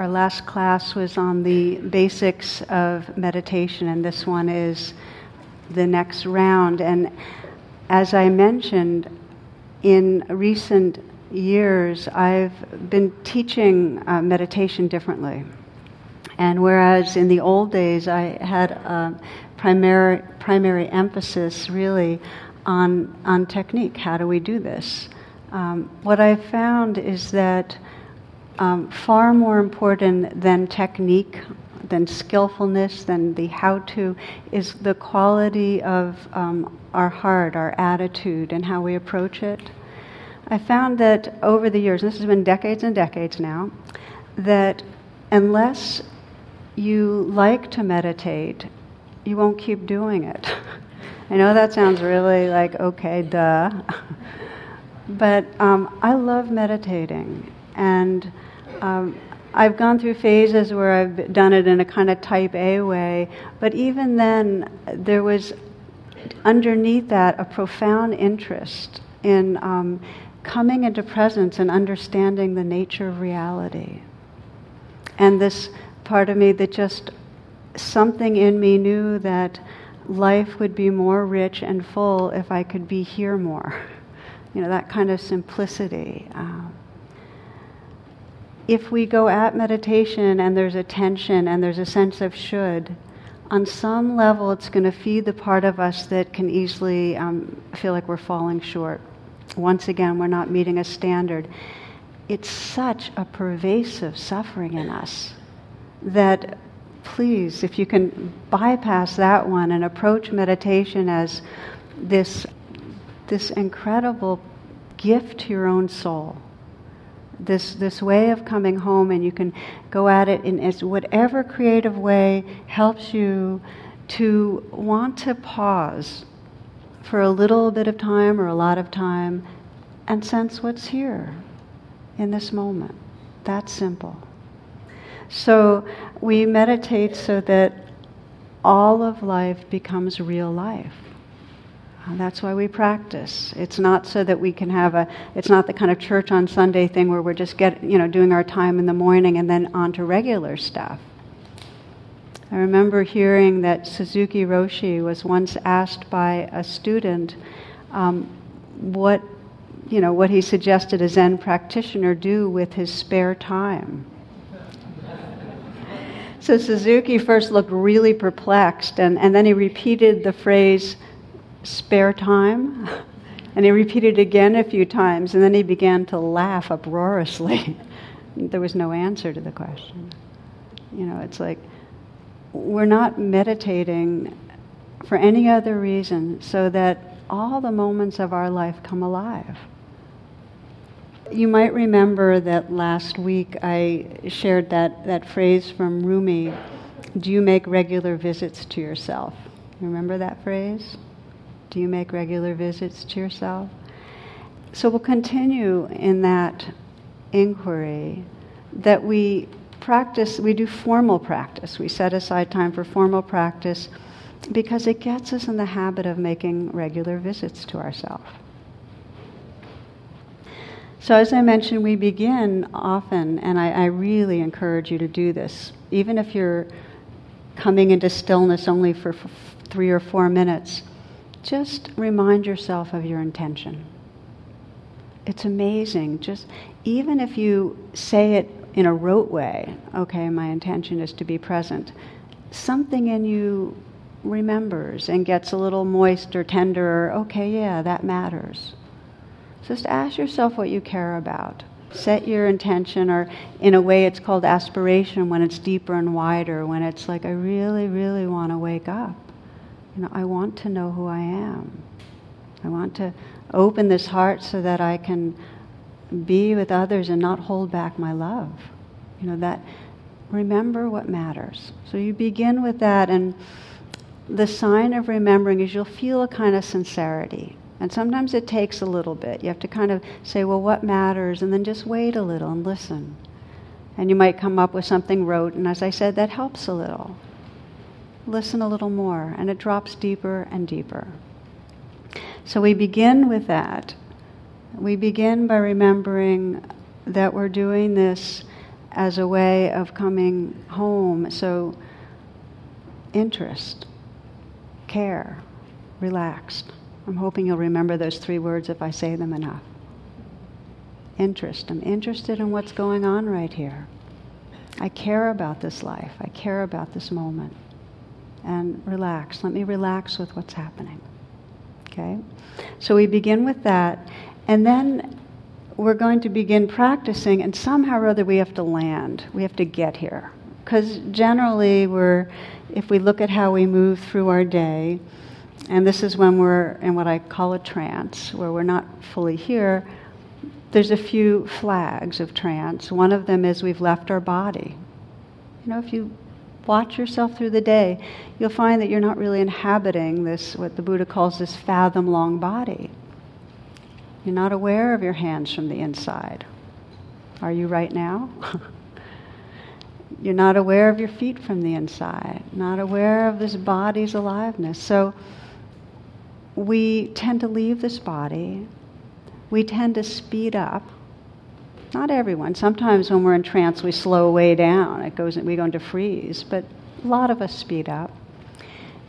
Our last class was on the basics of meditation, and this one is the next round. And as I mentioned, in recent years, I've been teaching uh, meditation differently. And whereas in the old days I had a primary, primary emphasis really on, on technique, how do we do this? Um, what I've found is that um, far more important than technique, than skillfulness, than the how to, is the quality of um, our heart, our attitude, and how we approach it. I found that over the years, this has been decades and decades now, that unless you like to meditate, you won't keep doing it. I know that sounds really like, okay, duh. but um, I love meditating. And um, I've gone through phases where I've done it in a kind of type A way, but even then, there was underneath that a profound interest in um, coming into presence and understanding the nature of reality. And this part of me that just something in me knew that life would be more rich and full if I could be here more. You know, that kind of simplicity. Um, if we go at meditation and there's a tension and there's a sense of should, on some level it's going to feed the part of us that can easily um, feel like we're falling short. Once again, we're not meeting a standard. It's such a pervasive suffering in us that please, if you can bypass that one and approach meditation as this, this incredible gift to your own soul this this way of coming home, and you can go at it in as whatever creative way helps you to want to pause for a little bit of time or a lot of time and sense what's here in this moment. That's simple. So we meditate so that all of life becomes real life. That's why we practice. It's not so that we can have a, it's not the kind of church on Sunday thing where we're just get, you know, doing our time in the morning and then on to regular stuff. I remember hearing that Suzuki Roshi was once asked by a student um, what, you know, what he suggested a Zen practitioner do with his spare time. So Suzuki first looked really perplexed, and, and then he repeated the phrase, spare time? And he repeated again a few times, and then he began to laugh uproariously. there was no answer to the question. You know, it's like we're not meditating for any other reason so that all the moments of our life come alive. You might remember that last week I shared that, that phrase from Rumi Do you make regular visits to yourself? Remember that phrase? Do you make regular visits to yourself? So we'll continue in that inquiry that we practice, we do formal practice. We set aside time for formal practice because it gets us in the habit of making regular visits to ourselves. So, as I mentioned, we begin often, and I, I, really encourage you to do this, even if you're coming into stillness only for f- three or four minutes just remind yourself of your intention. It's amazing. Just even if you say it in a rote way, okay, my intention is to be present, something in you remembers and gets a little moist or tender, or, okay, yeah, that matters. Just ask yourself what you care about. Set your intention, or in a way, it's called aspiration when it's deeper and wider, when it's like, I really, really want to wake up. You know, I want to know who I am. I want to open this heart so that I can be with others and not hold back my love. You know, that remember what matters. So you begin with that, and the sign of remembering is you'll feel a kind of sincerity. And sometimes it takes a little bit. You have to kind of say, well, what matters? And then just wait a little and listen. And you might come up with something rote, and as I said, that helps a little listen a little more, and it drops deeper and deeper. So we begin with that. We begin by remembering that we're doing this as a way of coming home. So, interest, care, relaxed. I'm hoping you'll remember those three words if I say them enough. Interest. I'm interested in what's going on right here. I care about this life. I care about this moment. And relax. Let me relax with what's happening. Okay? So we begin with that. And then we're going to begin practicing, and somehow or other we have to land. We have to get here. Because generally, we're, if we look at how we move through our day, and this is when we're in what I call a trance, where we're not fully here, there's a few flags of trance. One of them is we've left our body. You know, if you watch yourself through the day, you'll find that you're not really inhabiting this, what the Buddha calls this fathom long body. You're not aware of your hands from the inside. Are you right now? You're not aware of your feet from the inside, not aware of this body's aliveness. So we tend to leave this body. We tend to speed up. Not everyone. Sometimes when we're in trance, we slow way down. It goes, we go into freeze. But a lot of us speed up.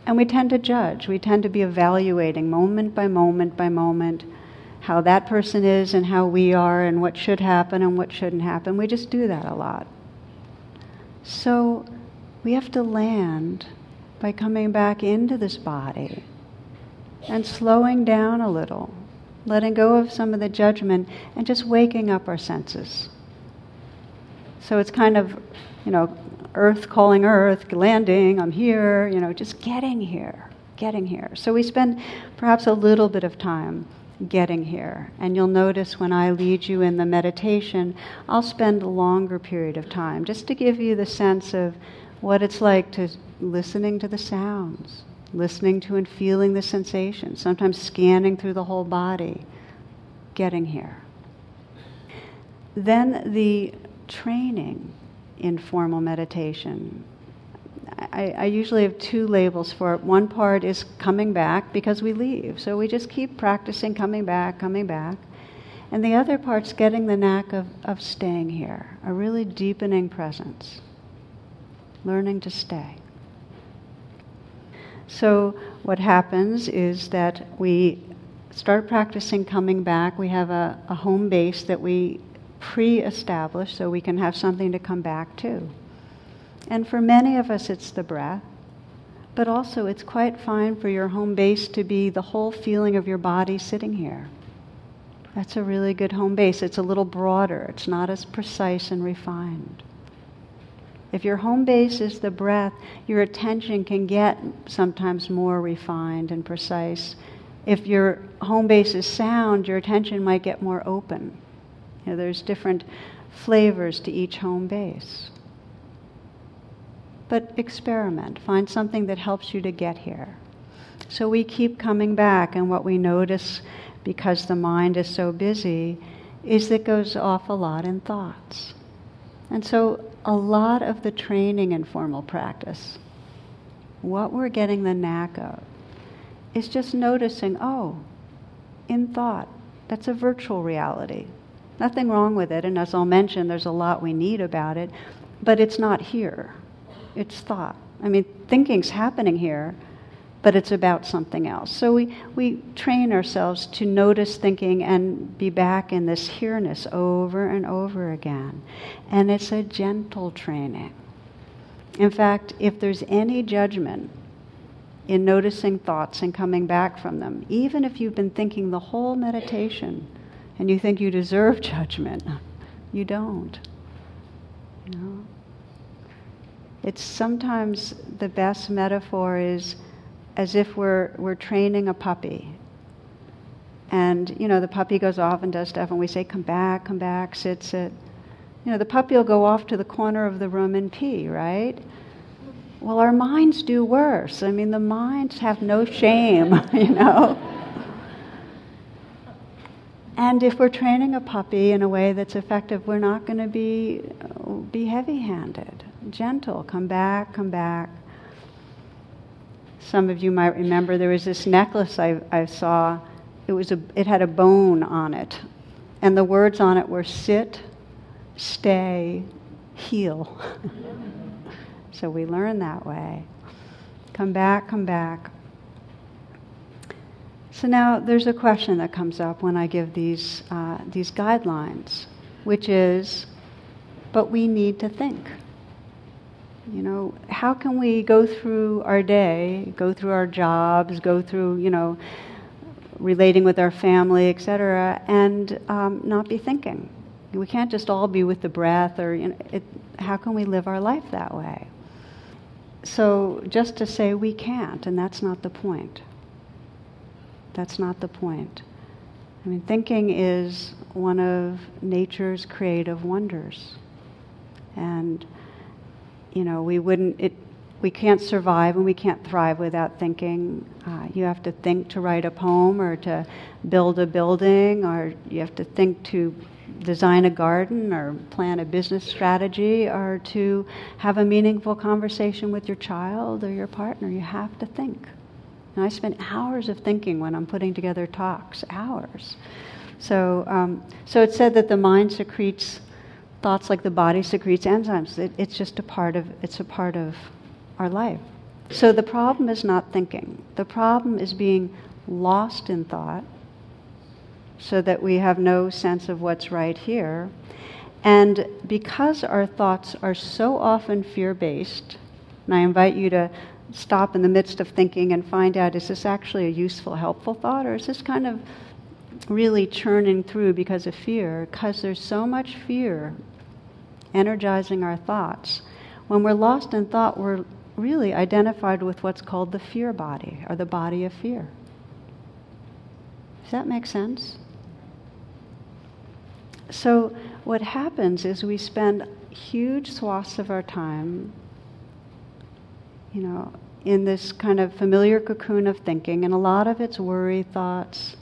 And we tend to judge. We tend to be evaluating moment by moment by moment how that person is and how we are and what should happen and what shouldn't happen. We just do that a lot. So we have to land by coming back into this body and slowing down a little, letting go of some of the judgment and just waking up our senses. So it's kind of, you know, earth calling earth, landing, I'm here, you know, just getting here, getting here. So we spend perhaps a little bit of time getting here. And you'll notice when I lead you in the meditation, I'll spend a longer period of time just to give you the sense of what it's like to listening to the sounds, listening to and feeling the sensations, sometimes scanning through the whole body, getting here. Then the training in formal meditation I, I, usually have two labels for it. One part is coming back because we leave. So we just keep practicing coming back, coming back. And the other part's getting the knack of, of staying here, a really deepening presence, learning to stay. So what happens is that we start practicing coming back. We have a, a home base that we pre establish so we can have something to come back to. And for many of us, it's the breath. But also, it's quite fine for your home base to be the whole feeling of your body sitting here. That's a really good home base. It's a little broader, it's not as precise and refined. If your home base is the breath, your attention can get sometimes more refined and precise. If your home base is sound, your attention might get more open. You know, there's different flavors to each home base. But experiment, find something that helps you to get here. So we keep coming back, and what we notice because the mind is so busy is that it goes off a lot in thoughts. And so a lot of the training in formal practice, what we're getting the knack of, is just noticing, oh, in thought, that's a virtual reality. Nothing wrong with it, and as I'll mention, there's a lot we need about it, but it's not here it's thought. I mean, thinking's happening here, but it's about something else. So we, we train ourselves to notice thinking and be back in this here-ness over and over again. And it's a gentle training. In fact, if there's any judgment in noticing thoughts and coming back from them, even if you've been thinking the whole meditation and you think you deserve judgment, you don't. You know? It's sometimes the best metaphor is as if we're, we're training a puppy. And, you know, the puppy goes off and does stuff, and we say, come back, come back, sit, sit. You know, the puppy will go off to the corner of the room and pee, right? Well, our minds do worse. I mean, the minds have no shame, you know? And if we're training a puppy in a way that's effective, we're not going to be, be heavy handed gentle. Come back, come back. Some of you might remember there was this necklace I, I saw. It, was a, it had a bone on it. And the words on it were sit, stay, heal. so we learn that way. Come back, come back. So now there's a question that comes up when I give these, uh, these guidelines, which is, but we need to think. You know, how can we go through our day, go through our jobs, go through, you know, relating with our family, etc., and um, not be thinking? We can't just all be with the breath, or you know, it, how can we live our life that way? So, just to say we can't, and that's not the point. That's not the point. I mean, thinking is one of nature's creative wonders. And, you know, we wouldn't, it, we can't survive and we can't thrive without thinking. Uh, you have to think to write a poem or to build a building, or you have to think to design a garden or plan a business strategy or to have a meaningful conversation with your child or your partner. You have to think. And I spend hours of thinking when I'm putting together talks, hours. So, um, so it's said that the mind secretes thoughts like the body secretes enzymes. It, it's just a part of it's a part of our life. So the problem is not thinking. The problem is being lost in thought so that we have no sense of what's right here. And because our thoughts are so often fear based, and I invite you to stop in the midst of thinking and find out is this actually a useful, helpful thought, or is this kind of really churning through because of fear? Because there's so much fear energizing our thoughts. When we're lost in thought, we're really identified with what's called the fear body, or the body of fear. Does that make sense? So, what happens is we spend huge swaths of our time, you know, in this kind of familiar cocoon of thinking, and a lot of it's worry thoughts,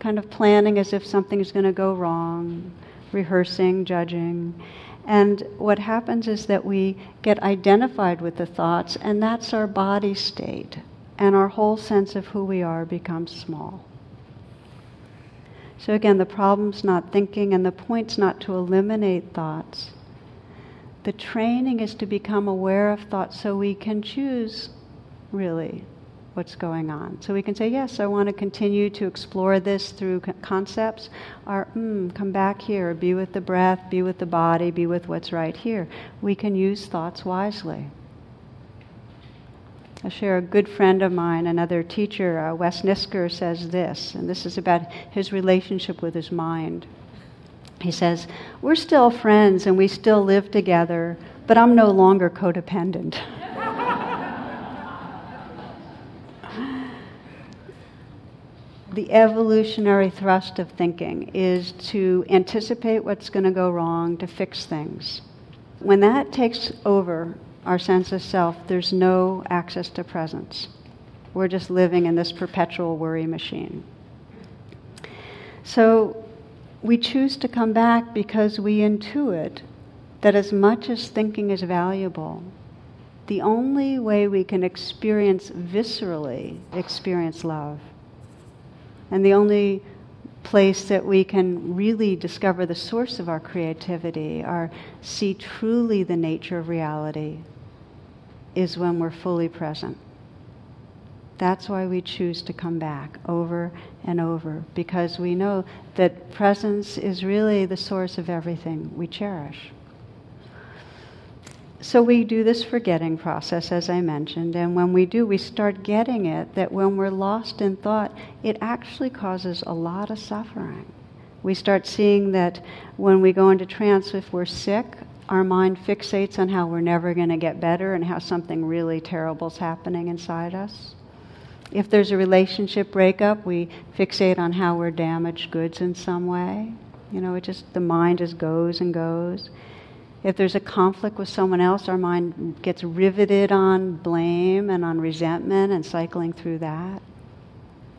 kind of planning as if something is going to go wrong, rehearsing, judging. And what happens is that we get identified with the thoughts, and that's our body state, and our whole sense of who we are becomes small. So again, the problem's not thinking, and the point's not to eliminate thoughts. The training is to become aware of thoughts so we can choose really what's going on. So we can say, yes, I want to continue to explore this through concepts, or mm, come back here, be with the breath, be with the body, be with what's right here. We can use thoughts wisely. I'll share a good friend of mine, another teacher, uh, Wes Nisker, says this, and this is about his relationship with his mind. He says, We're still friends and we still live together, but I'm no longer codependent. the evolutionary thrust of thinking is to anticipate what's going to go wrong, to fix things. When that takes over our sense of self, there's no access to presence. We're just living in this perpetual worry machine. So we choose to come back because we intuit that as much as thinking is valuable, the only way we can experience viscerally experience love, and the only place that we can really discover the source of our creativity, or see truly the nature of reality, is when we're fully present. That's why we choose to come back over and over, because we know that presence is really the source of everything we cherish. So we do this forgetting process, as I mentioned, and when we do, we start getting it that when we're lost in thought, it actually causes a lot of suffering. We start seeing that when we go into trance, if we're sick, our mind fixates on how we're never going to get better and how something really terrible is happening inside us. If there's a relationship breakup, we fixate on how we're damaged goods in some way. You know, it just, the mind just goes and goes. If there's a conflict with someone else, our mind gets riveted on blame and on resentment and cycling through that.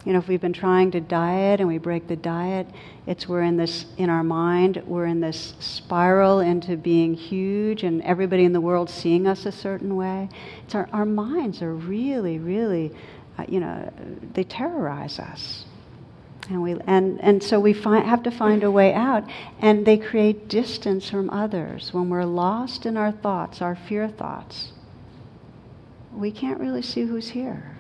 You know, if we've been trying to diet and we break the diet, it's we're in this, in our mind, we're in this spiral into being huge and everybody in the world seeing us a certain way. It's our, our minds are really, really, uh, you know, they terrorize us. And, we, and, and so we find, have to find a way out. And they create distance from others. When we're lost in our thoughts, our fear thoughts, we can't really see who's here.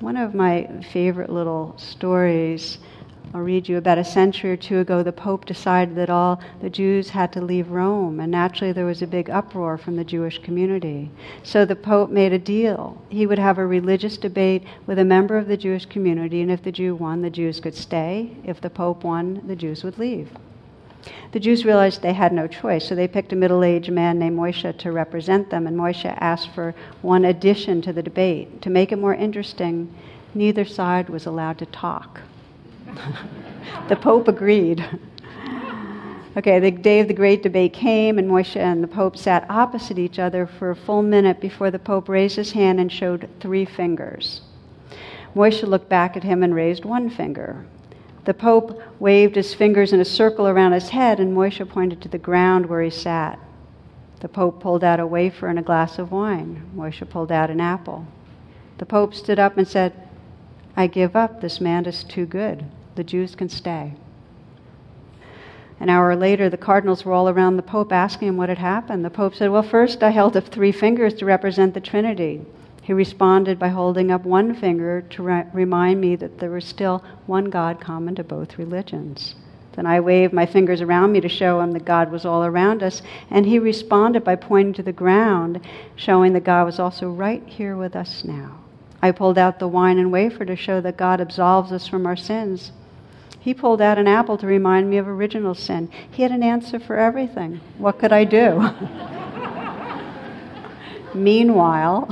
One of my favorite little stories I'll read you about a century or two ago, the Pope decided that all the Jews had to leave Rome, and naturally there was a big uproar from the Jewish community. So the Pope made a deal. He would have a religious debate with a member of the Jewish community, and if the Jew won, the Jews could stay. If the Pope won, the Jews would leave. The Jews realized they had no choice, so they picked a middle aged man named Moshe to represent them, and Moshe asked for one addition to the debate. To make it more interesting, neither side was allowed to talk. The Pope agreed. Okay, the day of the great debate came, and Moshe and the Pope sat opposite each other for a full minute before the Pope raised his hand and showed three fingers. Moshe looked back at him and raised one finger. The Pope waved his fingers in a circle around his head, and Moshe pointed to the ground where he sat. The Pope pulled out a wafer and a glass of wine. Moshe pulled out an apple. The Pope stood up and said, I give up. This man is too good the Jews can stay. An hour later, the cardinals were all around the Pope asking him what had happened. The Pope said, Well, first I held up three fingers to represent the Trinity. He responded by holding up one finger to re- remind me that there was still one God common to both religions. Then I waved my fingers around me to show him that God was all around us, and he responded by pointing to the ground, showing that God was also right here with us now. I pulled out the wine and wafer to show that God absolves us from our sins. He pulled out an apple to remind me of original sin. He had an answer for everything. What could I do? Meanwhile,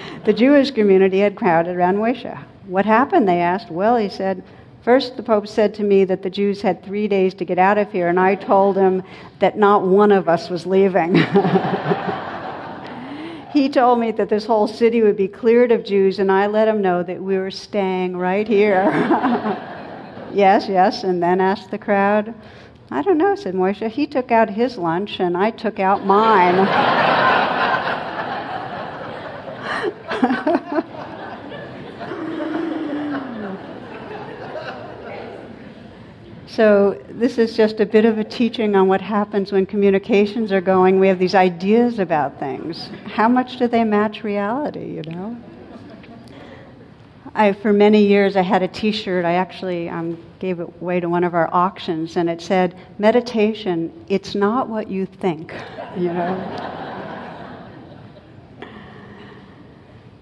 the Jewish community had crowded around Moshe. What happened? They asked. Well, he said, First, the Pope said to me that the Jews had three days to get out of here, and I told him that not one of us was leaving. he told me that this whole city would be cleared of Jews, and I let him know that we were staying right here. Yes, yes. And then asked the crowd, I don't know, said Moshe. He took out his lunch and I took out mine. so, this is just a bit of a teaching on what happens when communications are going. We have these ideas about things. How much do they match reality, you know? I, for many years, I had a T-shirt. I actually um, gave it away to one of our auctions, and it said, "Meditation. It's not what you think." You know.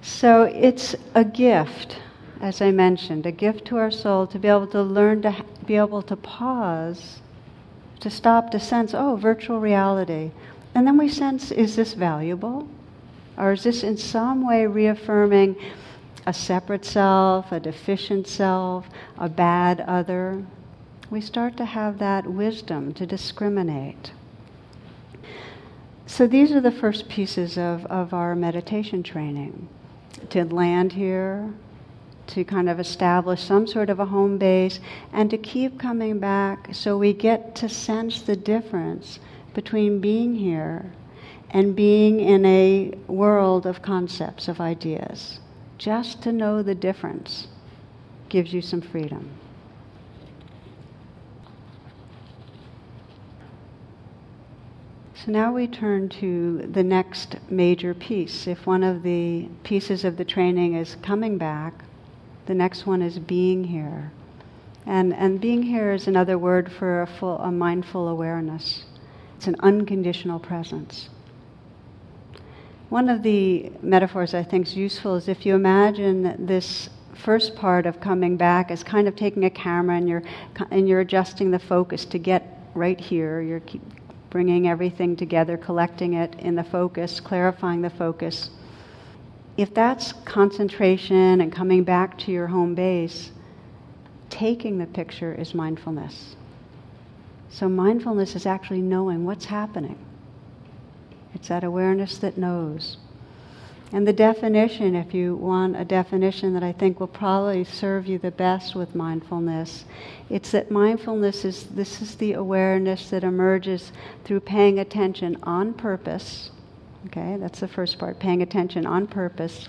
so it's a gift, as I mentioned, a gift to our soul to be able to learn to be able to pause, to stop to sense, oh, virtual reality, and then we sense, is this valuable, or is this in some way reaffirming? A separate self, a deficient self, a bad other, we start to have that wisdom to discriminate. So these are the first pieces of, of our meditation training. To land here, to kind of establish some sort of a home base, and to keep coming back so we get to sense the difference between being here and being in a world of concepts, of ideas. Just to know the difference gives you some freedom. So now we turn to the next major piece. If one of the pieces of the training is coming back, the next one is being here. And, and being here is another word for a, full, a mindful awareness. It's an unconditional presence. One of the metaphors I think is useful is if you imagine this first part of coming back as kind of taking a camera and you're and you're adjusting the focus to get right here. You're bringing everything together, collecting it in the focus, clarifying the focus. If that's concentration and coming back to your home base, taking the picture is mindfulness. So mindfulness is actually knowing what's happening. It's that awareness that knows. And the definition, if you want a definition that I think will probably serve you the best with mindfulness, it's that mindfulness is this is the awareness that emerges through paying attention on purpose. Okay, that's the first part, paying attention on purpose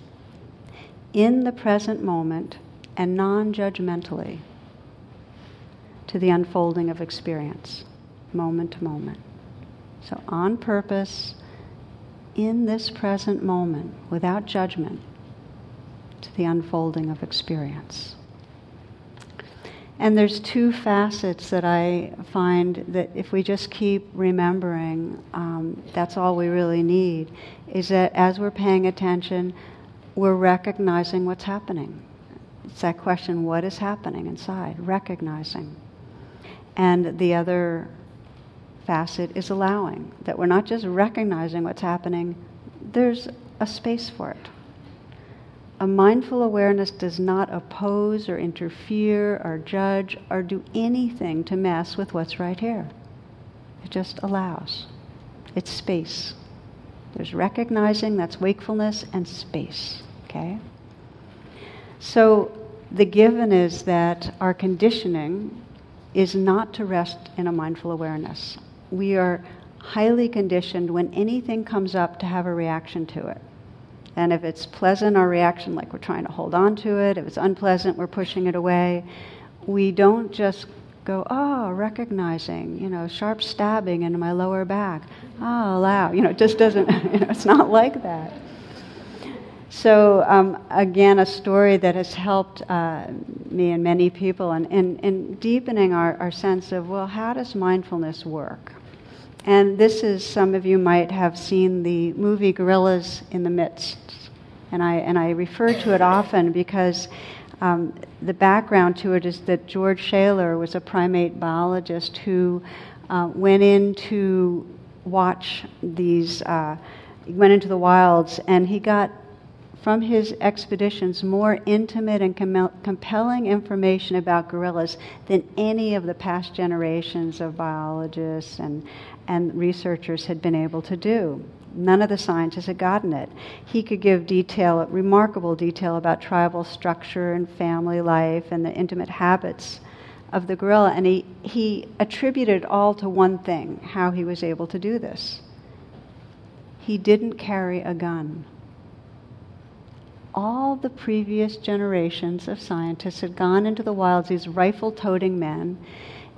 in the present moment and non judgmentally to the unfolding of experience, moment to moment. So, on purpose, in this present moment, without judgment, to the unfolding of experience. And there's two facets that I find that if we just keep remembering, um, that's all we really need, is that as we're paying attention, we're recognizing what's happening. It's that question, what is happening inside? Recognizing. And the other facet is allowing, that we're not just recognizing what's happening, there's a space for it. A mindful awareness does not oppose or interfere or judge or do anything to mess with what's right here. It just allows. It's space. There's recognizing, that's wakefulness, and space. Okay? So the given is that our conditioning is not to rest in a mindful awareness. We are highly conditioned when anything comes up to have a reaction to it. And if it's pleasant, our reaction, like we're trying to hold on to it. If it's unpleasant, we're pushing it away. We don't just go, oh, recognizing, you know, sharp stabbing into my lower back. Oh, allow. You know, it just doesn't, you know, it's not like that. So, um, again, a story that has helped uh, me and many people in, in, in deepening our, our sense of, well, how does mindfulness work? And this is, some of you might have seen the movie Gorillas in the Mist. And I, and I refer to it often because um, the background to it is that George Schaller was a primate biologist who uh, went in to watch these, uh, went into the wilds, and he got from his expeditions more intimate and com- compelling information about gorillas than any of the past generations of biologists and, and researchers had been able to do. None of the scientists had gotten it. He could give detail, remarkable detail about tribal structure and family life and the intimate habits of the gorilla, and he, he attributed all to one thing how he was able to do this. He didn't carry a gun. All the previous generations of scientists had gone into the wilds, these rifle toting men,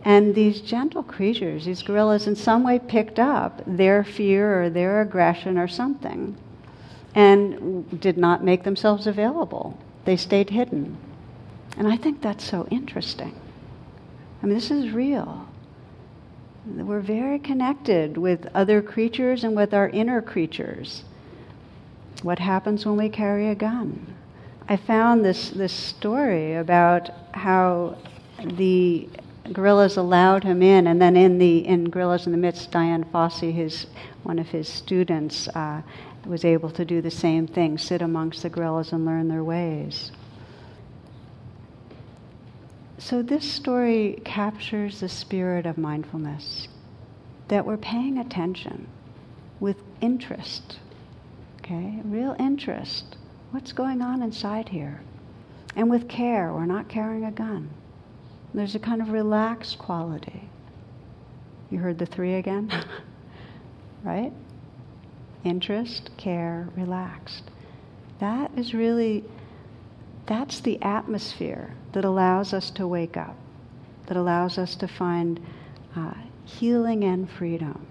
and these gentle creatures, these gorillas, in some way picked up their fear or their aggression or something and did not make themselves available. They stayed hidden. And I think that's so interesting. I mean, this is real. We're very connected with other creatures and with our inner creatures. What happens when we carry a gun? I found this, this story about how the gorillas allowed him in, and then in the in Gorillas in the Mist, Dian Fossey, his one of his students, uh, was able to do the same thing: sit amongst the gorillas and learn their ways. So this story captures the spirit of mindfulness, that we're paying attention with interest, okay, real interest. What's going on inside here? And with care, we're not carrying a gun. There's a kind of relaxed quality. You heard the three again? right? Interest, care, relaxed. That is really, that's the atmosphere that allows us to wake up, that allows us to find uh, healing and freedom.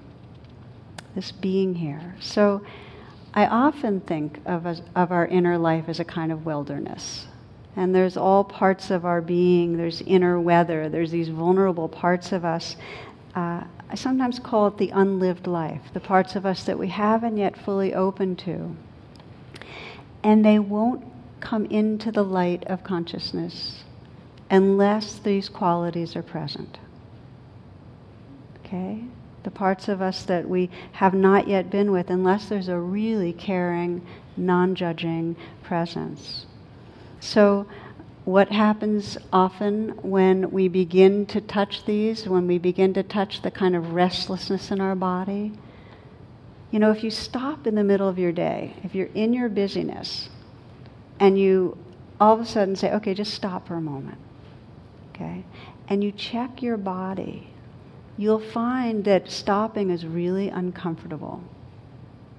This being here. So I often think of, of our inner life as a kind of wilderness. And there's all parts of our being. There's inner weather. There's these vulnerable parts of us. Uh, I sometimes call it the unlived life, the parts of us that we haven't yet fully opened to. And they won't come into the light of consciousness unless these qualities are present. Okay? The parts of us that we have not yet been with, unless there's a really caring, non judging presence. So, what happens often when we begin to touch these, when we begin to touch the kind of restlessness in our body? You know, if you stop in the middle of your day, if you're in your busyness, and you all of a sudden say, okay, just stop for a moment, okay, and you check your body, you'll find that stopping is really uncomfortable.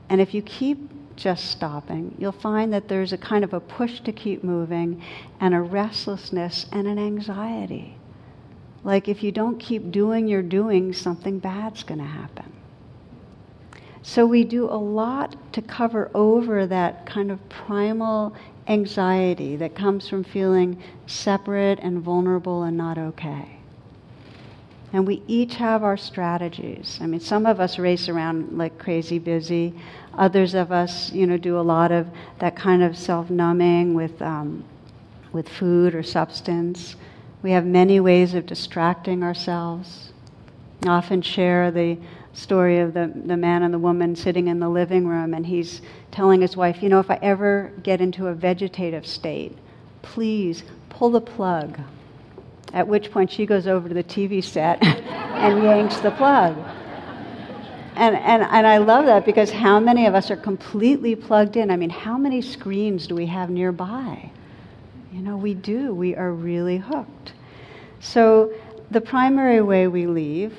And if you keep just stopping. You'll find that there's a kind of a push to keep moving and a restlessness and an anxiety. Like if you don't keep doing your doing, something bad's going to happen. So we do a lot to cover over that kind of primal anxiety that comes from feeling separate and vulnerable and not okay. And we each have our strategies. I mean, some of us race around like crazy busy. Others of us, you know, do a lot of that kind of self-numbing with, um, with food or substance. We have many ways of distracting ourselves. I often share the story of the, the man and the woman sitting in the living room, and he's telling his wife, You know, if I ever get into a vegetative state, please pull the plug. At which point she goes over to the TV set and yanks the plug. And, and, and I love that because how many of us are completely plugged in? I mean, how many screens do we have nearby? You know, we do. We are really hooked. So, the primary way we leave,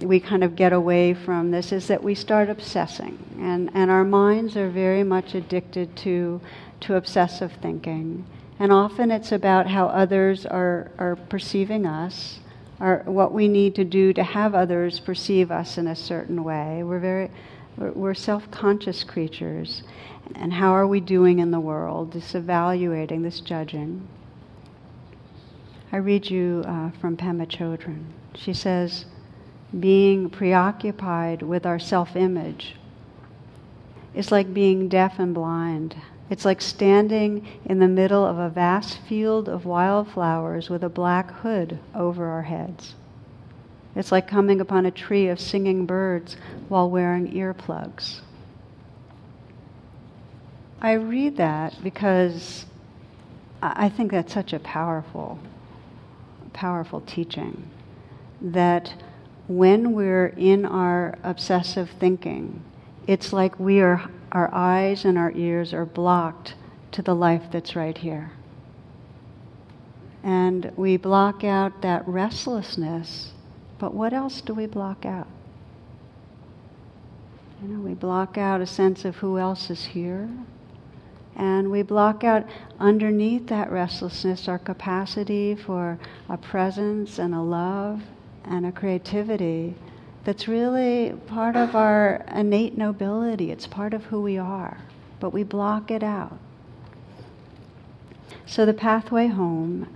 we kind of get away from this, is that we start obsessing. And, and our minds are very much addicted to, to obsessive thinking. And often it's about how others are, are perceiving us, or what we need to do to have others perceive us in a certain way. We're very we're self-conscious creatures. And how are we doing in the world? This evaluating, this judging. I read you uh, from Pema Chodron. She says, being preoccupied with our self image is like being deaf and blind. It's like standing in the middle of a vast field of wildflowers with a black hood over our heads. It's like coming upon a tree of singing birds while wearing earplugs. I read that because I think that's such a powerful, powerful teaching. That when we're in our obsessive thinking, it's like we are, our eyes and our ears are blocked to the life that's right here. And we block out that restlessness, but what else do we block out? You know, we block out a sense of who else is here. And we block out underneath that restlessness our capacity for a presence and a love and a creativity that's really part of our innate nobility. It's part of who we are, but we block it out. So, the pathway home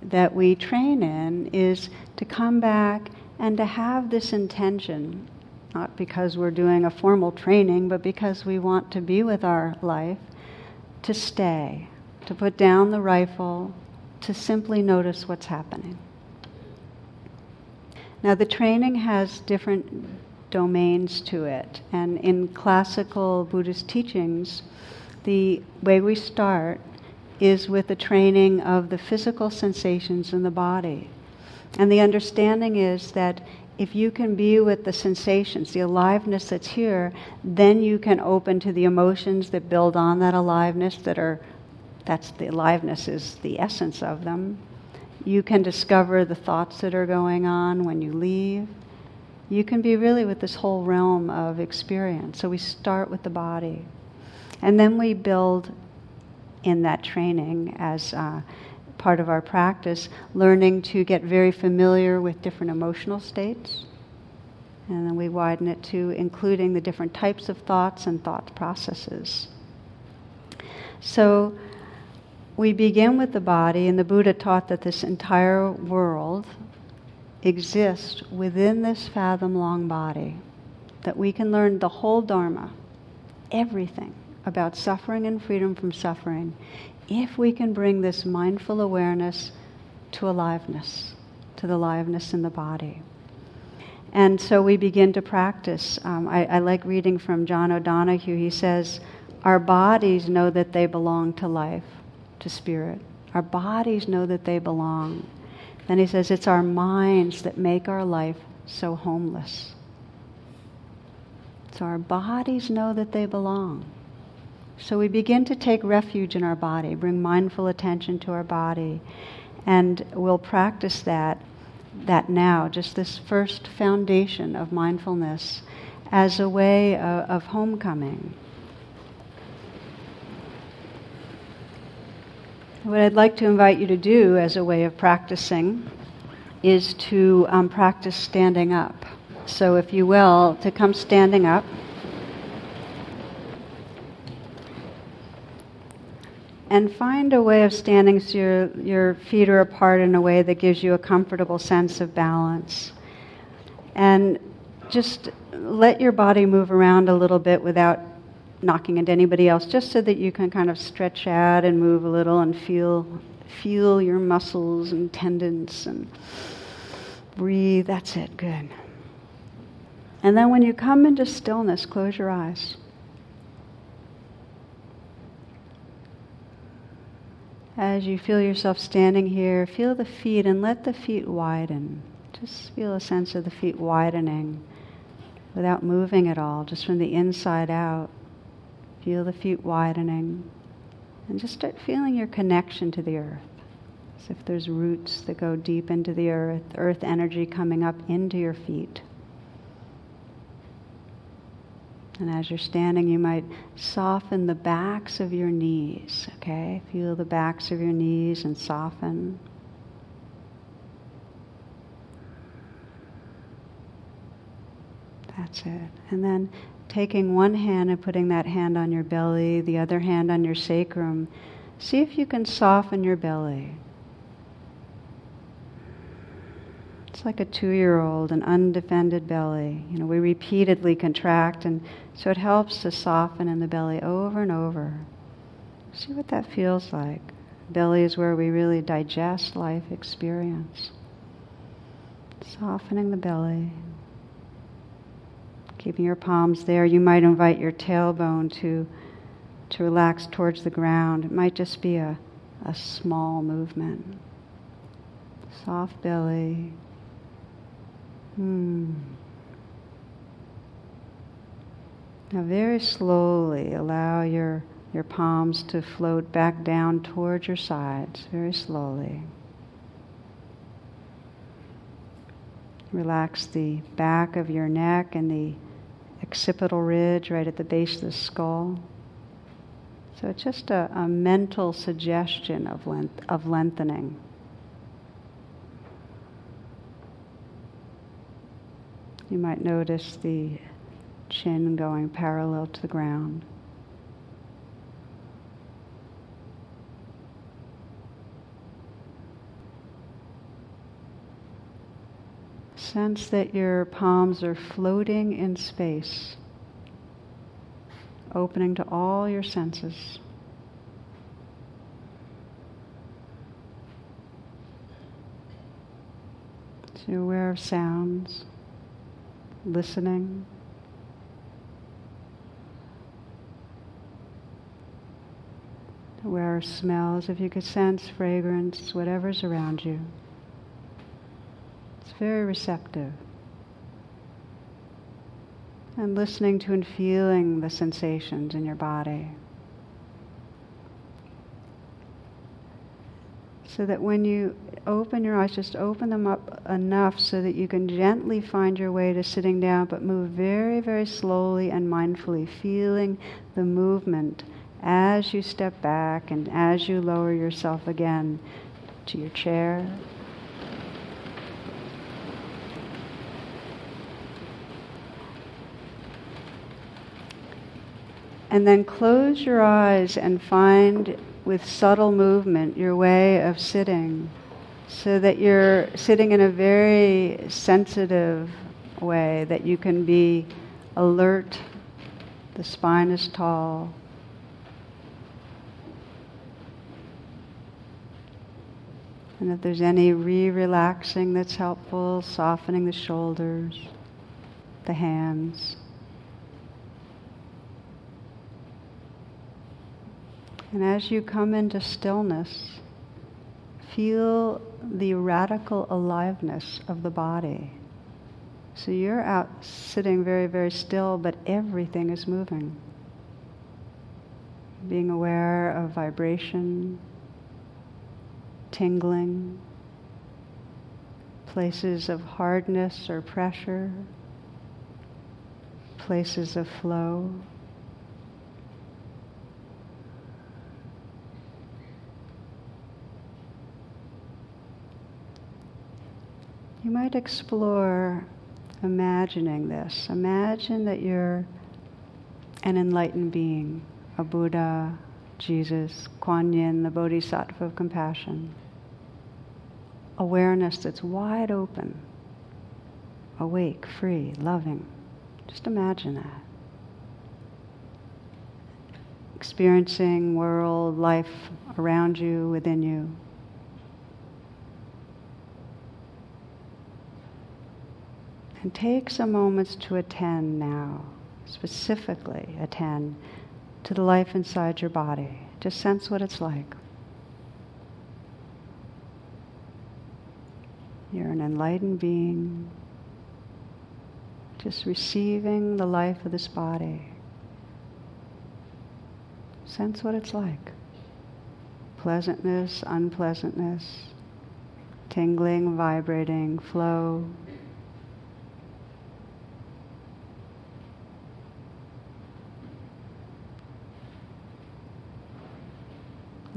that we train in is to come back and to have this intention, not because we're doing a formal training, but because we want to be with our life, to stay, to put down the rifle, to simply notice what's happening. Now, the training has different domains to it, and in classical Buddhist teachings, the way we start is with the training of the physical sensations in the body. And the understanding is that if you can be with the sensations, the aliveness that's here, then you can open to the emotions that build on that aliveness that are that's the aliveness is the essence of them. You can discover the thoughts that are going on when you leave. You can be really with this whole realm of experience. So we start with the body. And then we build in that training as uh, part of our practice, learning to get very familiar with different emotional states. And then we widen it to including the different types of thoughts and thought processes. So we begin with the body, and the Buddha taught that this entire world exists within this fathom long body, that we can learn the whole Dharma, everything about suffering and freedom from suffering, if we can bring this mindful awareness to aliveness, to the aliveness in the body. And so we begin to practice. Um, I, I like reading from John O'Donohue. He says, Our bodies know that they belong to life to spirit. Our bodies know that they belong. Then he says it's our minds that make our life so homeless. So our bodies know that they belong. So we begin to take refuge in our body, bring mindful attention to our body, and we'll practice that that now, just this first foundation of mindfulness as a way of, of homecoming what I'd like to invite you to do as a way of practicing is to um, practice standing up. So, if you will, to come standing up. And find a way of standing so your, your feet are apart in a way that gives you a comfortable sense of balance. And just let your body move around a little bit without knocking into anybody else, just so that you can kind of stretch out and move a little and feel feel your muscles and tendons and breathe. That's it. Good. And then when you come into stillness, close your eyes. As you feel yourself standing here, feel the feet and let the feet widen. Just feel a sense of the feet widening without moving at all, just from the inside out. Feel the feet widening. And just start feeling your connection to the earth. As if there's roots that go deep into the earth, earth energy coming up into your feet. And as you're standing, you might soften the backs of your knees, okay? Feel the backs of your knees and soften. That's it. And then taking one hand and putting that hand on your belly, the other hand on your sacrum, see if you can soften your belly. It's like a two year old, an undefended belly. You know, we repeatedly contract, and so it helps to soften in the belly over and over. See what that feels like. Belly is where we really digest life experience. Softening the belly. Keeping your palms there, you might invite your tailbone to, to relax towards the ground. It might just be a, a small movement. Soft belly. Hmm. Now, very slowly allow your, your palms to float back down towards your sides, very slowly. Relax the back of your neck and the occipital ridge right at the base of the skull. So it's just a, a mental suggestion of, length, of lengthening. You might notice the chin going parallel to the ground. Sense that your palms are floating in space, opening to all your senses. So you're aware of sounds, listening. Aware of smells, if you could sense fragrance, whatever's around you very receptive. And listening to and feeling the sensations in your body. So that when you open your eyes, just open them up enough so that you can gently find your way to sitting down, but move very, very slowly and mindfully, feeling the movement as you step back and as you lower yourself again to your chair, And then close your eyes and find with subtle movement your way of sitting so that you're sitting in a very sensitive way, that you can be alert, the spine is tall. And if there's any re relaxing that's helpful, softening the shoulders, the hands. And as you come into stillness, feel the radical aliveness of the body. So you're out sitting very, very still, but everything is moving. Being aware of vibration, tingling, places of hardness or pressure, places of flow. You might explore imagining this. Imagine that you're an enlightened being, a Buddha, Jesus, Kuan Yin, the Bodhisattva of compassion. Awareness that's wide open, awake, free, loving. Just imagine that. Experiencing world, life around you, within you. And take some moments to attend now, specifically attend to the life inside your body. Just sense what it's like. You're an enlightened being, just receiving the life of this body. Sense what it's like pleasantness, unpleasantness, tingling, vibrating, flow,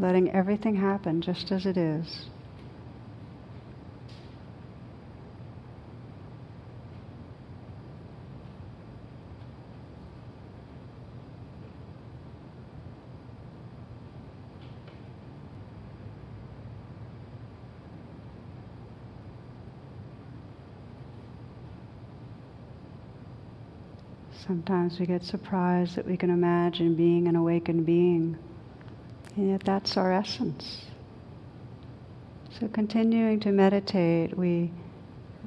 letting everything happen just as it is. Sometimes we get surprised that we can imagine being an awakened being. And yet that's our essence. So continuing to meditate, we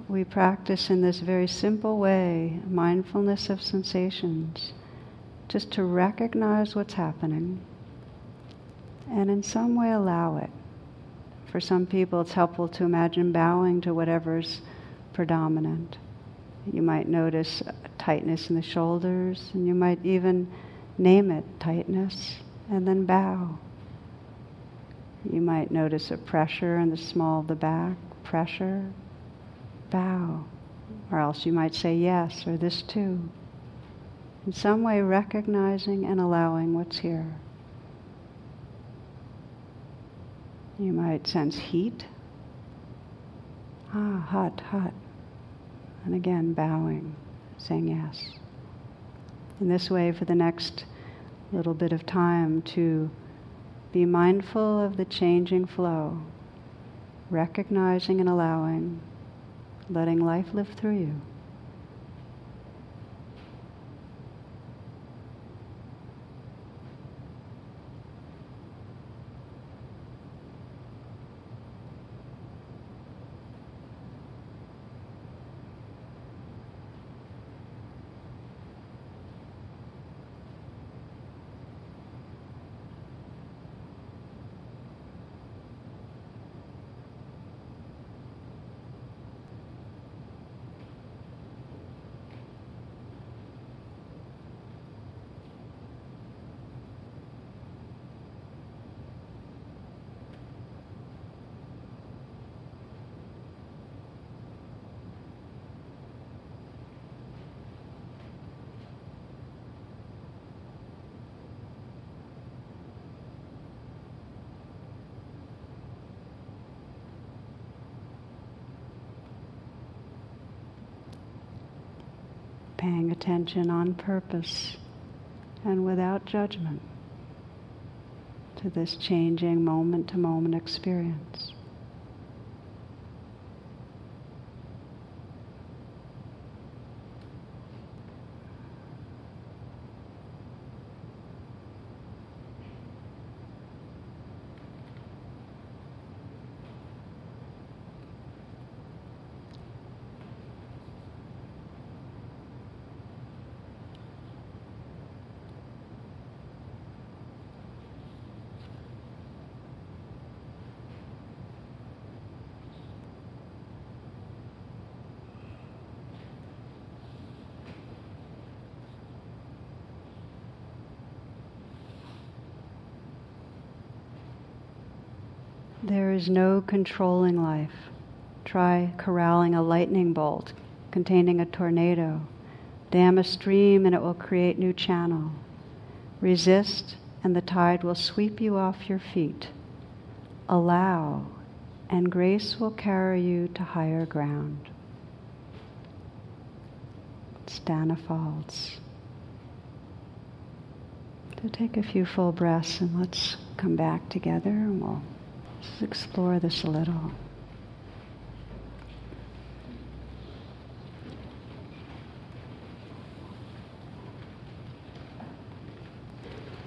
we practice in this very simple way mindfulness of sensations, just to recognize what's happening and in some way allow it. For some people, it's helpful to imagine bowing to whatever's predominant. You might notice tightness in the shoulders, and you might even name it tightness, and then bow. You might notice a pressure in the small of the back, pressure, bow. Or else you might say yes, or this too. In some way, recognizing and allowing what's here. You might sense heat. Ah, hot, hot. And again, bowing, saying yes. In this way, for the next little bit of time, to be mindful of the changing flow, recognizing and allowing, letting life live through you. Paying attention on purpose and without judgment to this changing moment to moment experience. There is no controlling life. Try corralling a lightning bolt containing a tornado. Dam a stream and it will create new channel. Resist and the tide will sweep you off your feet. Allow and grace will carry you to higher ground. Danna Faulds. So take a few full breaths and let's come back together and we'll just explore this a little.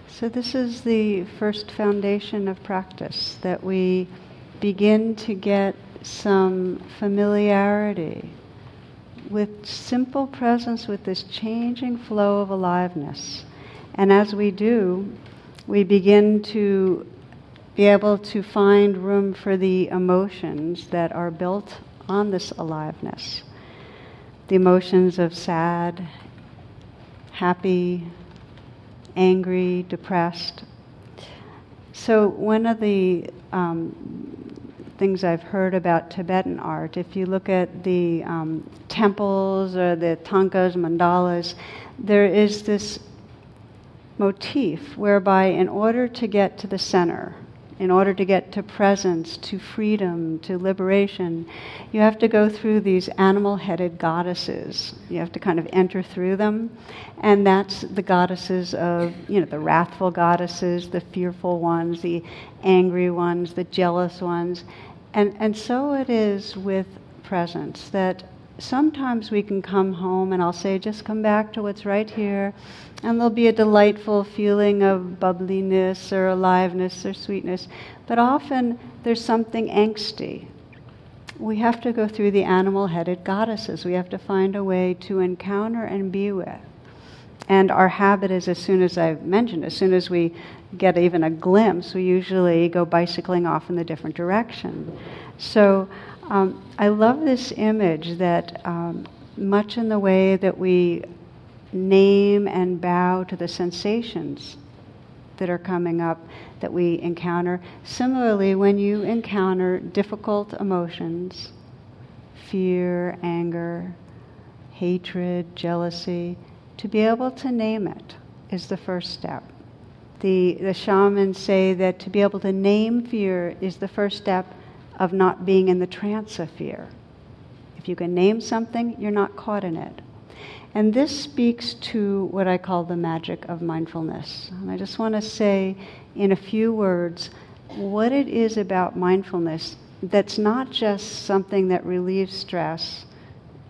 So, this is the first foundation of practice that we begin to get some familiarity with simple presence with this changing flow of aliveness. And as we do, we begin to be able to find room for the emotions that are built on this aliveness the emotions of sad, happy, angry, depressed. So, one of the um, things I've heard about Tibetan art, if you look at the um, temples or the thangkas, mandalas, there is this motif whereby, in order to get to the center, in order to get to presence, to freedom, to liberation, you have to go through these animal headed goddesses. You have to kind of enter through them. And that's the goddesses of, you know, the wrathful goddesses, the fearful ones, the angry ones, the jealous ones. And, and so it is with presence that sometimes we can come home and I'll say, just come back to what's right here, and there'll be a delightful feeling of bubbliness or aliveness or sweetness. But often there's something angsty. We have to go through the animal headed goddesses. We have to find a way to encounter and be with. And our habit is as soon as I've mentioned, as soon as we get even a glimpse, we usually go bicycling off in the different direction. So um, I love this image that um, much in the way that we name and bow to the sensations that are coming up that we encounter. Similarly, when you encounter difficult emotions, fear, anger, hatred, jealousy, to be able to name it is the first step. The, the shamans say that to be able to name fear is the first step of not being in the trance of fear. If you can name something, you're not caught in it. And this speaks to what I call the magic of mindfulness. And I just want to say in a few words what it is about mindfulness that's not just something that relieves stress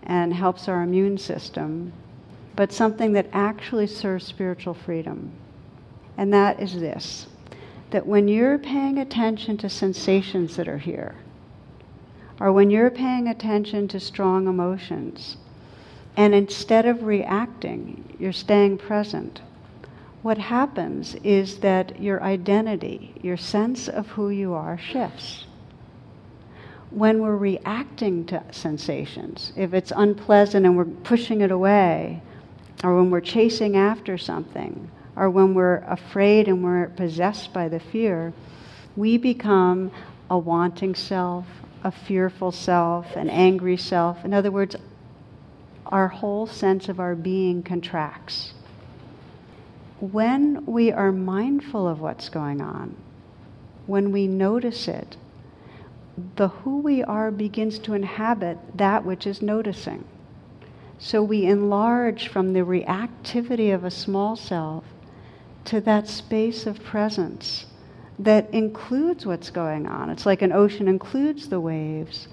and helps our immune system, but something that actually serves spiritual freedom. And that is this that when you're paying attention to sensations that are here, or when you're paying attention to strong emotions, and instead of reacting, you're staying present, what happens is that your identity, your sense of who you are, shifts. When we're reacting to sensations, if it's unpleasant and we're pushing it away, or when we're chasing after something, or when we're afraid and we're possessed by the fear, we become a wanting self, a fearful self, an angry self. In other words, our whole sense of our being contracts. When we are mindful of what's going on, when we notice it, the who we are begins to inhabit that which is noticing. So we enlarge from the reactivity of a small self to that space of presence that includes what's going on. It's like an ocean includes the waves,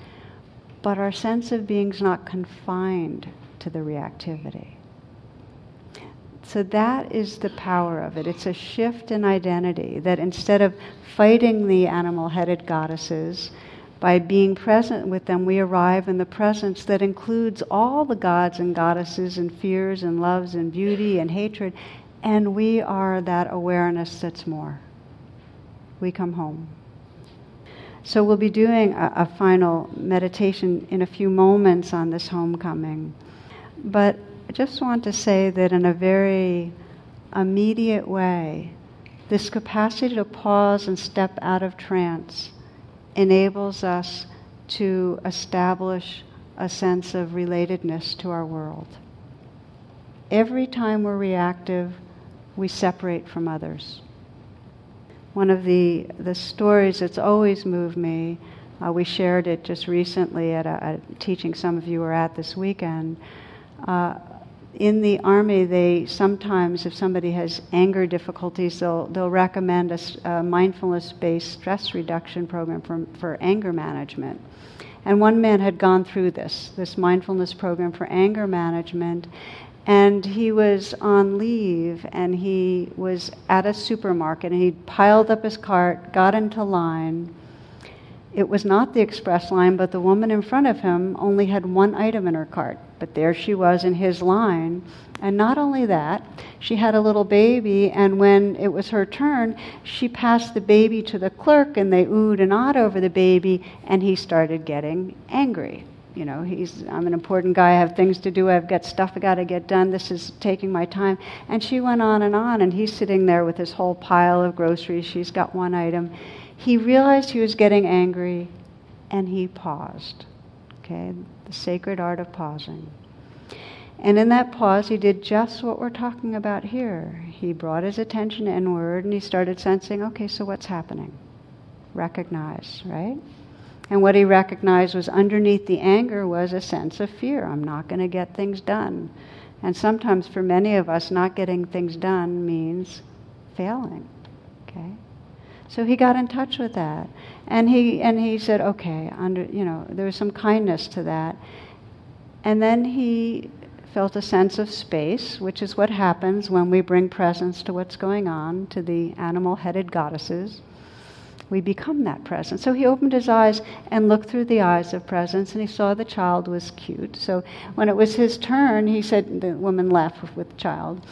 but our sense of being is not confined to the reactivity. So that is the power of it. It's a shift in identity that instead of fighting the animal headed goddesses, by being present with them, we arrive in the presence that includes all the gods and goddesses and fears and loves and beauty and hatred and we are that awareness that's more. We come home. So we'll be doing a, a final meditation in a few moments on this homecoming. But I just want to say that in a very immediate way, this capacity to pause and step out of trance enables us to establish a sense of relatedness to our world. Every time we're reactive, we separate from others. One of the, the stories that's always moved me, uh, we shared it just recently at a, a, teaching some of you were at this weekend, uh, in the army, they sometimes, if somebody has anger difficulties, they'll, they'll recommend a, a mindfulness based stress reduction program for, for anger management. And one man had gone through this, this mindfulness program for anger management, and he was on leave and he was at a supermarket and he piled up his cart, got into line. It was not the express line, but the woman in front of him only had one item in her cart. But there she was in his line. And not only that, she had a little baby, and when it was her turn, she passed the baby to the clerk, and they oohed and awed over the baby, and he started getting angry you know, he's, I'm an important guy, I have things to do, I've got stuff I got to get done, this is taking my time. And she went on and on, and he's sitting there with his whole pile of groceries, she's got one item. He realized he was getting angry, and he paused. Okay, the sacred art of pausing. And in that pause, he did just what we're talking about here. He brought his attention inward and he started sensing, okay, so what's happening? Recognize, right? And what he recognized was underneath the anger was a sense of fear. I'm not going to get things done. And sometimes for many of us, not getting things done means failing. Okay? So he got in touch with that. And he, and he said, okay, under, you know, there was some kindness to that. And then he felt a sense of space, which is what happens when we bring presence to what's going on, to the animal headed goddesses we become that presence. So he opened his eyes and looked through the eyes of presence, and he saw the child was cute. So when it was his turn, he said, the woman left with, the child.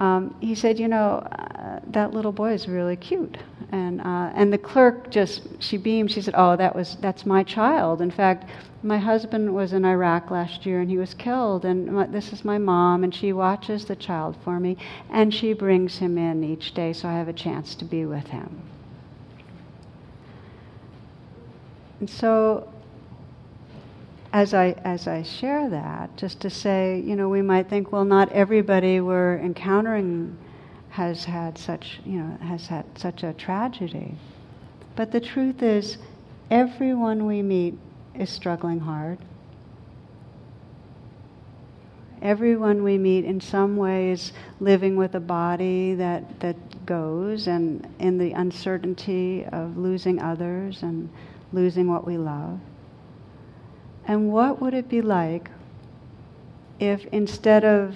Um, he said, "You know, uh, that little boy is really cute." And uh, and the clerk just she beamed. She said, "Oh, that was that's my child. In fact, my husband was in Iraq last year and he was killed. And my, this is my mom, and she watches the child for me, and she brings him in each day, so I have a chance to be with him." And so, as I, as I share that, just to say, you know, we might think, well, not everybody we're encountering has had such, you know, has had such a tragedy. But the truth is, everyone we meet is struggling hard. Everyone we meet in some ways living with a body that, that goes and in the uncertainty of losing others and losing what we love? And what would it be like if instead of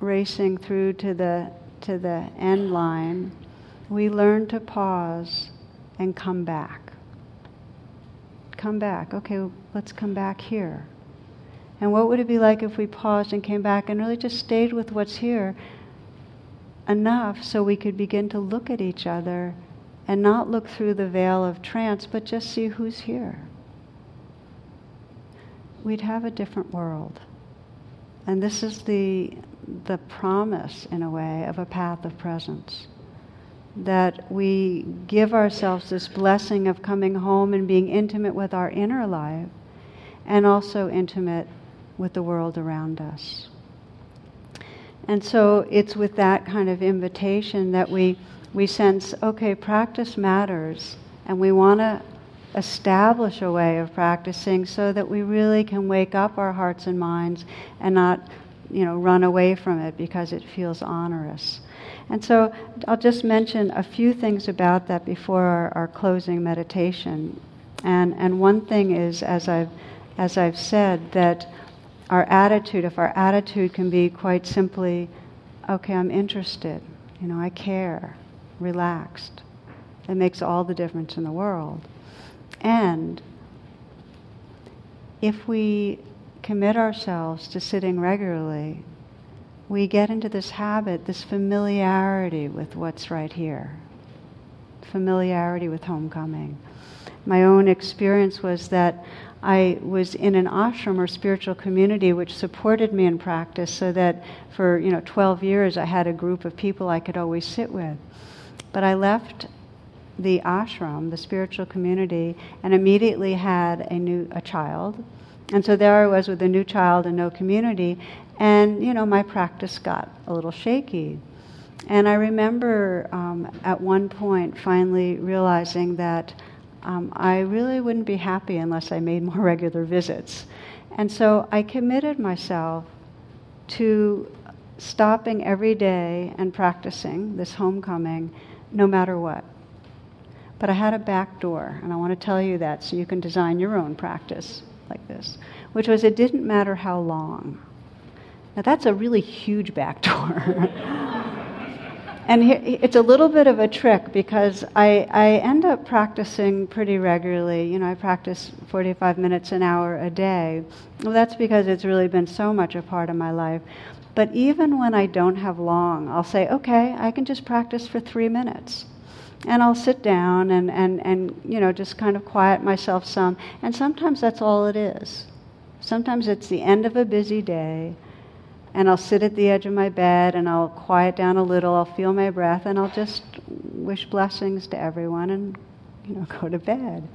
racing through to the, to the end line, we learn to pause and come back? Come back. Okay, let's come back here. And what would it be like if we paused and came back and really just stayed with what's here enough so we could begin to look at each other and not look through the veil of trance, but just see who's here. We'd have a different world. And this is the, the promise, in a way, of a path of presence. That we give ourselves this blessing of coming home and being intimate with our inner life and also intimate with the world around us. And so it's with that kind of invitation that we we sense, okay, practice matters, and we want to establish a way of practicing so that we really can wake up our hearts and minds and not, you know, run away from it because it feels onerous. And so I'll just mention a few things about that before our, our closing meditation. And, and one thing is, as I've, as I've said, that our attitude, if our attitude can be quite simply, okay, I'm interested, you know, I care, relaxed. It makes all the difference in the world. And if we commit ourselves to sitting regularly, we get into this habit, this familiarity with what's right here, familiarity with homecoming. My own experience was that I was in an ashram or spiritual community which supported me in practice so that for you know 12 years I had a group of people I could always sit with. But I left the ashram, the spiritual community, and immediately had a new a child. And so there I was with a new child and no community, and you know my practice got a little shaky. And I remember um, at one point finally realizing that um, I really wouldn't be happy unless I made more regular visits. And so I committed myself to stopping every day and practicing this homecoming no matter what. But I had a back door, and I want to tell you that so you can design your own practice like this, which was it didn't matter how long. Now, that's a really huge back door. and it's a little bit of a trick because I, I end up practicing pretty regularly. You know, I practice 45 minutes an hour a day. Well, that's because it's really been so much a part of my life. But even when I don't have long, I'll say, okay, I can just practice for three minutes. And I'll sit down and, and, and you know, just kind of quiet myself some. And sometimes that's all it is. Sometimes it's the end of a busy day, and I'll sit at the edge of my bed and I'll quiet down a little, I'll feel my breath, and I'll just wish blessings to everyone and, you know, go to bed.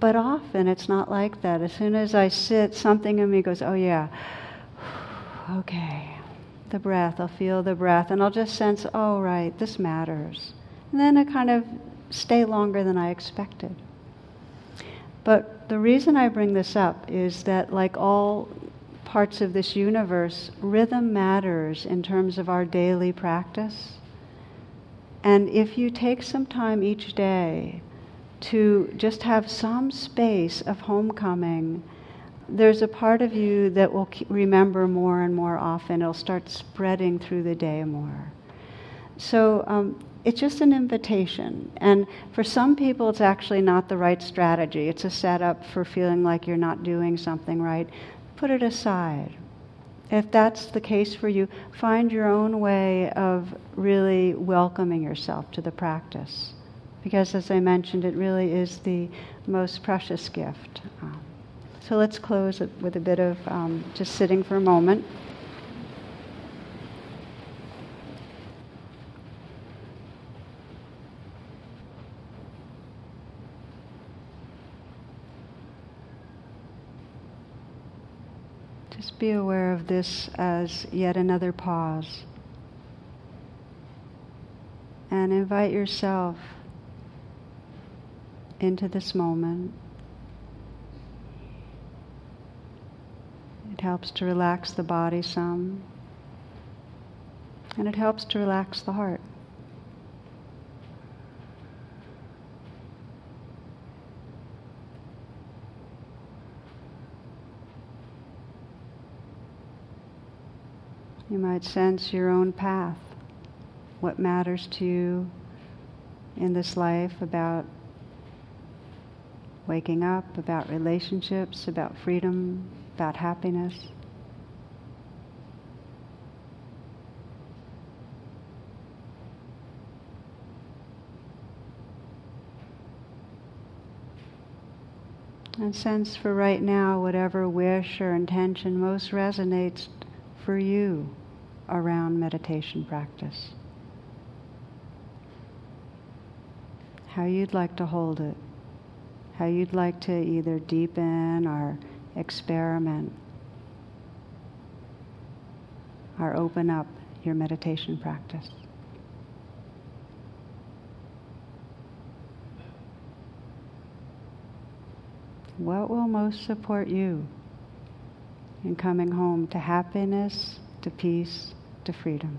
But often it's not like that. As soon as I sit, something in me goes, oh yeah, okay, the breath, I'll feel the breath, and I'll just sense, oh, right, this matters. And then I kind of stay longer than I expected. But the reason I bring this up is that, like all parts of this universe, rhythm matters in terms of our daily practice. And if you take some time each day to just have some space of homecoming, there's a part of you that will remember more and more often. It'll start spreading through the day more. So um, it's just an invitation. And for some people, it's actually not the right strategy. It's a setup for feeling like you're not doing something right. Put it aside. If that's the case for you, find your own way of really welcoming yourself to the practice. Because, as I mentioned, it really is the most precious gift. So let's close with a bit of um, just sitting for a moment. Just be aware of this as yet another pause. And invite yourself into this moment. It helps to relax the body some, and it helps to relax the heart. You might sense your own path, what matters to you in this life about waking up, about relationships, about freedom, about happiness. And sense for right now whatever wish or intention most resonates for you around meditation practice. How you'd like to hold it. How you'd like to either deepen or experiment or open up your meditation practice. What will most support you in coming home to happiness, to peace, to freedom?